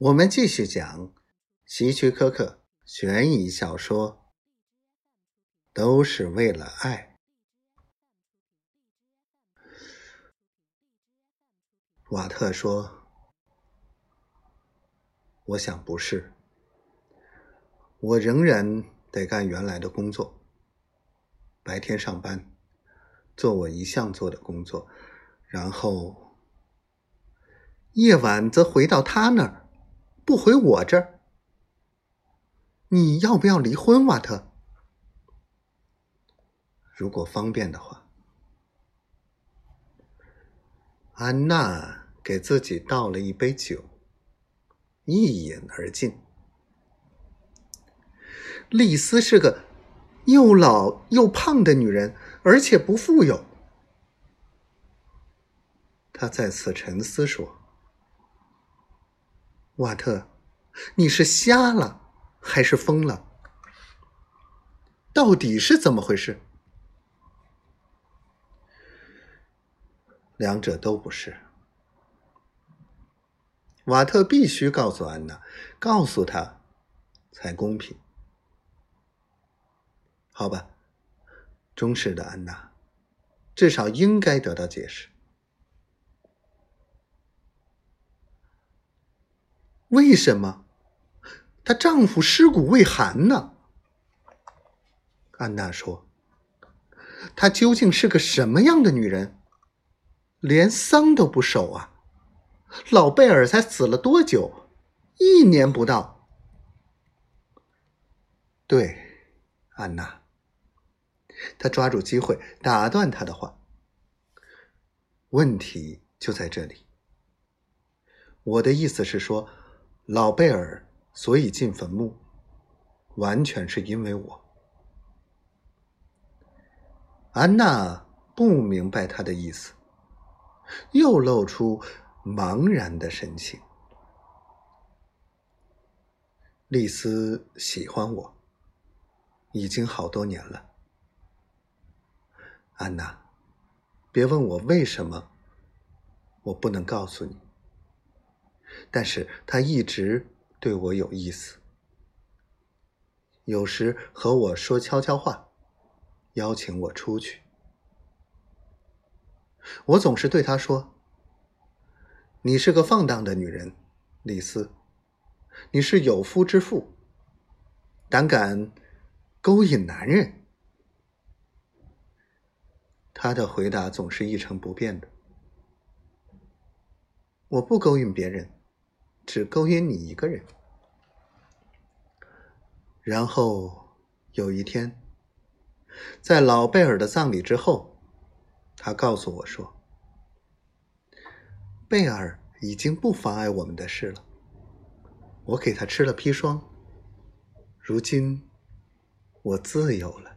我们继续讲希区柯克悬疑小说，都是为了爱。瓦特说：“我想不是，我仍然得干原来的工作，白天上班，做我一向做的工作，然后夜晚则回到他那儿。”不回我这儿，你要不要离婚，瓦特？如果方便的话。安娜给自己倒了一杯酒，一饮而尽。丽丝是个又老又胖的女人，而且不富有。他再次沉思说。瓦特，你是瞎了还是疯了？到底是怎么回事？两者都不是。瓦特必须告诉安娜，告诉她才公平。好吧，忠实的安娜，至少应该得到解释。为什么她丈夫尸骨未寒呢？安娜说：“她究竟是个什么样的女人？连丧都不守啊！老贝尔才死了多久？一年不到。”对，安娜。他抓住机会打断他的话。问题就在这里。我的意思是说。老贝尔所以进坟墓，完全是因为我。安娜不明白他的意思，又露出茫然的神情。丽丝喜欢我，已经好多年了。安娜，别问我为什么，我不能告诉你。但是他一直对我有意思，有时和我说悄悄话，邀请我出去。我总是对他说：“你是个放荡的女人，李斯，你是有夫之妇，胆敢勾引男人。”他的回答总是一成不变的：“我不勾引别人。”只勾引你一个人。然后有一天，在老贝尔的葬礼之后，他告诉我说：“贝尔已经不妨碍我们的事了。我给他吃了砒霜，如今我自由了。”